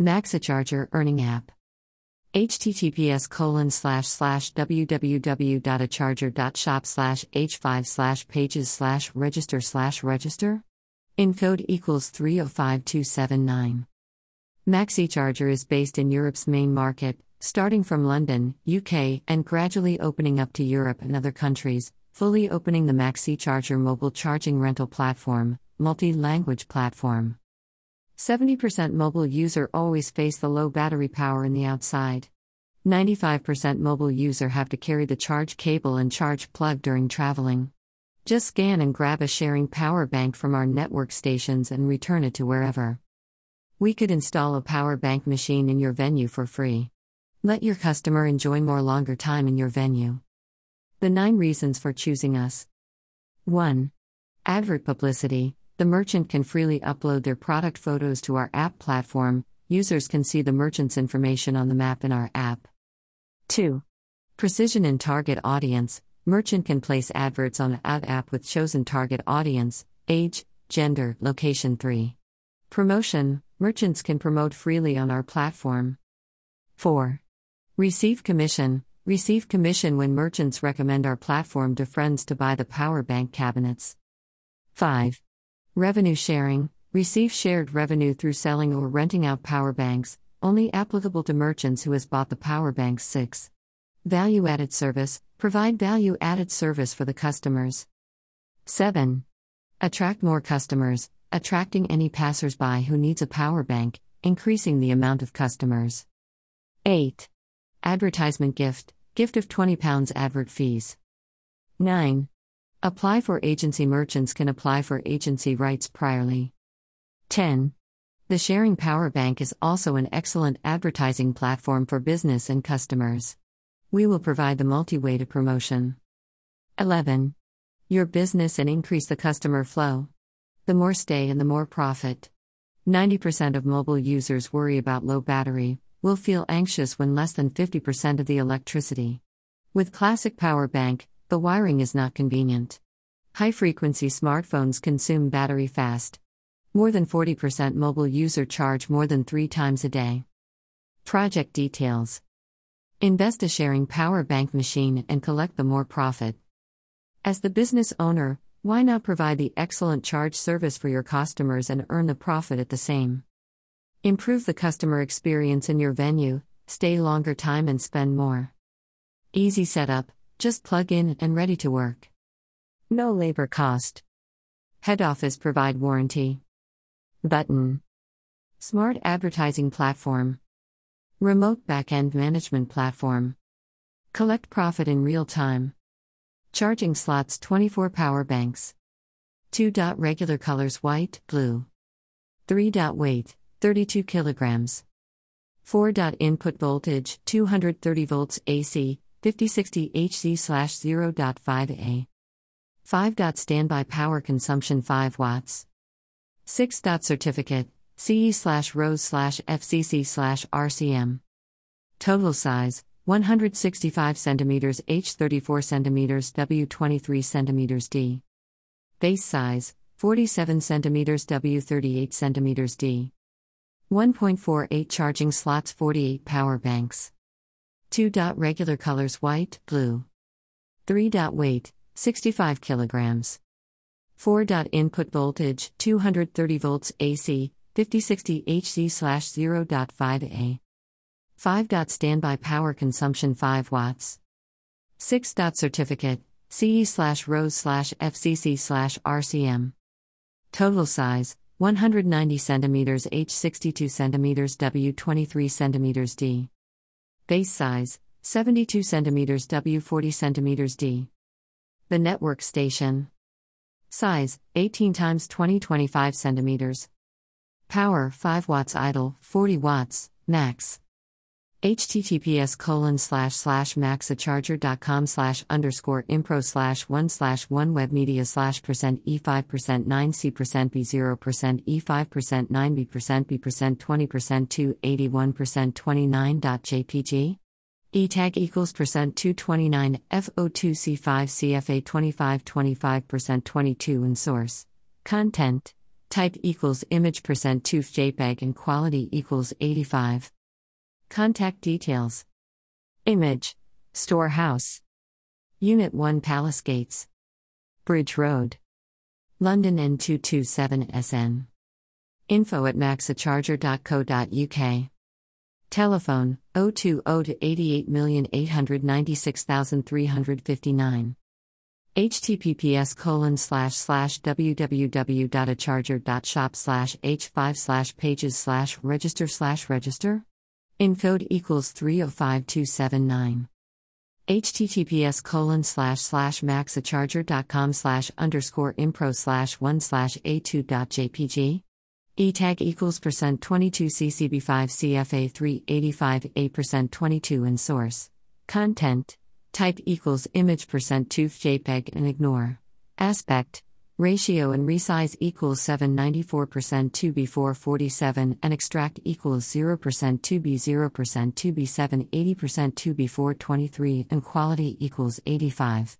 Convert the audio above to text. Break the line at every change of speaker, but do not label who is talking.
MaxiCharger Earning App. https colon slash slash www.acharger.shop slash h5 slash pages slash register slash register Encode equals 305279. MaxiCharger is based in Europe's main market, starting from London, UK, and gradually opening up to Europe and other countries, fully opening the MaxiCharger mobile charging rental platform, multi language platform. 70% mobile user always face the low battery power in the outside. 95% mobile user have to carry the charge cable and charge plug during traveling. Just scan and grab a sharing power bank from our network stations and return it to wherever. We could install a power bank machine in your venue for free. Let your customer enjoy more longer time in your venue. The 9 reasons for choosing us. 1. Advert publicity. The merchant can freely upload their product photos to our app platform. Users can see the merchant's information on the map in our app. 2. Precision in target audience. Merchant can place adverts on ad app with chosen target audience, age, gender, location 3. Promotion Merchants can promote freely on our platform. 4. Receive commission Receive commission when merchants recommend our platform to friends to buy the power bank cabinets. 5. Revenue sharing Receive shared revenue through selling or renting out power banks, only applicable to merchants who has bought the power banks 6. Value added service Provide value added service for the customers. 7. Attract more customers, attracting any passersby who needs a power bank, increasing the amount of customers. 8. Advertisement gift, gift of £20 advert fees. 9. Apply for agency merchants can apply for agency rights priorly. 10. The Sharing Power Bank is also an excellent advertising platform for business and customers. We will provide the multi way to promotion. 11. Your business and increase the customer flow. The more stay and the more profit. 90% of mobile users worry about low battery, will feel anxious when less than 50% of the electricity. With classic power bank, the wiring is not convenient. High frequency smartphones consume battery fast. More than 40% mobile user charge more than 3 times a day. Project details Invest a sharing power bank machine and collect the more profit. As the business owner, why not provide the excellent charge service for your customers and earn the profit at the same? Improve the customer experience in your venue, stay longer time and spend more. Easy setup, just plug in and ready to work. No labor cost. Head office provide warranty. Button. Smart advertising platform. Remote backend management platform. Collect profit in real time. Charging slots 24 power banks. 2. Dot Regular colors white, blue. 3. Dot Weight 32 kilograms. 4. Dot Input voltage 230 volts AC 5060 HZ slash 0.5A. 5. Standby power consumption 5 watts. 6. Certificate CE slash RoHS slash FCC slash RCM. Total size 165 cm H 34 cm W 23 cm D. Base size 47 cm W 38 cm D. 1.48 charging slots 48 power banks. 2. Regular colors white, blue. 3. Weight 65 kilograms. 4. Input voltage 230 volts AC 5060 HZ 0.5A. 5. Standby power consumption 5 watts. 6. Certificate CE slash RoHS slash FCC slash RCM. Total size 190 cm H 62 cm W 23 cm D. Base size 72 cm W 40 cm D. The network station. Size 18 times 20 25 centimeters. Power 5 watts idle, 40 watts, max. Https colon slash slash maxacharger.com slash underscore impro slash 1 slash 1 webmedia slash percent e5 percent 9 c percent b 0 percent e5 percent 9 b percent b percent 20 percent 2 81 percent 29 dot jpg e tag equals percent 229 fo2 c5 cfa 25 25 percent 22 in source. Content. Type equals image percent 2 JPEG and quality equals 85. Contact details. Image. Storehouse. Unit 1 Palace Gates. Bridge Road. London N227SN. Info at maxacharger.co.uk. Telephone 020 to 88,896,359. https colon slash slash www.acharger.shop slash h5 slash pages slash register slash register Encode equals 305279 https colon slash slash maxacharger.com slash underscore impro slash 1 slash a2.jpg etag equals percent 22 ccb5 cfa 385 a percent 22 in source. Content. Type equals image percent 2 jpeg and ignore. Aspect Ratio and resize equals 794% 2b4 47 and extract equals 0% 2b 0% 2b7 80% 2b4 23 and quality equals 85.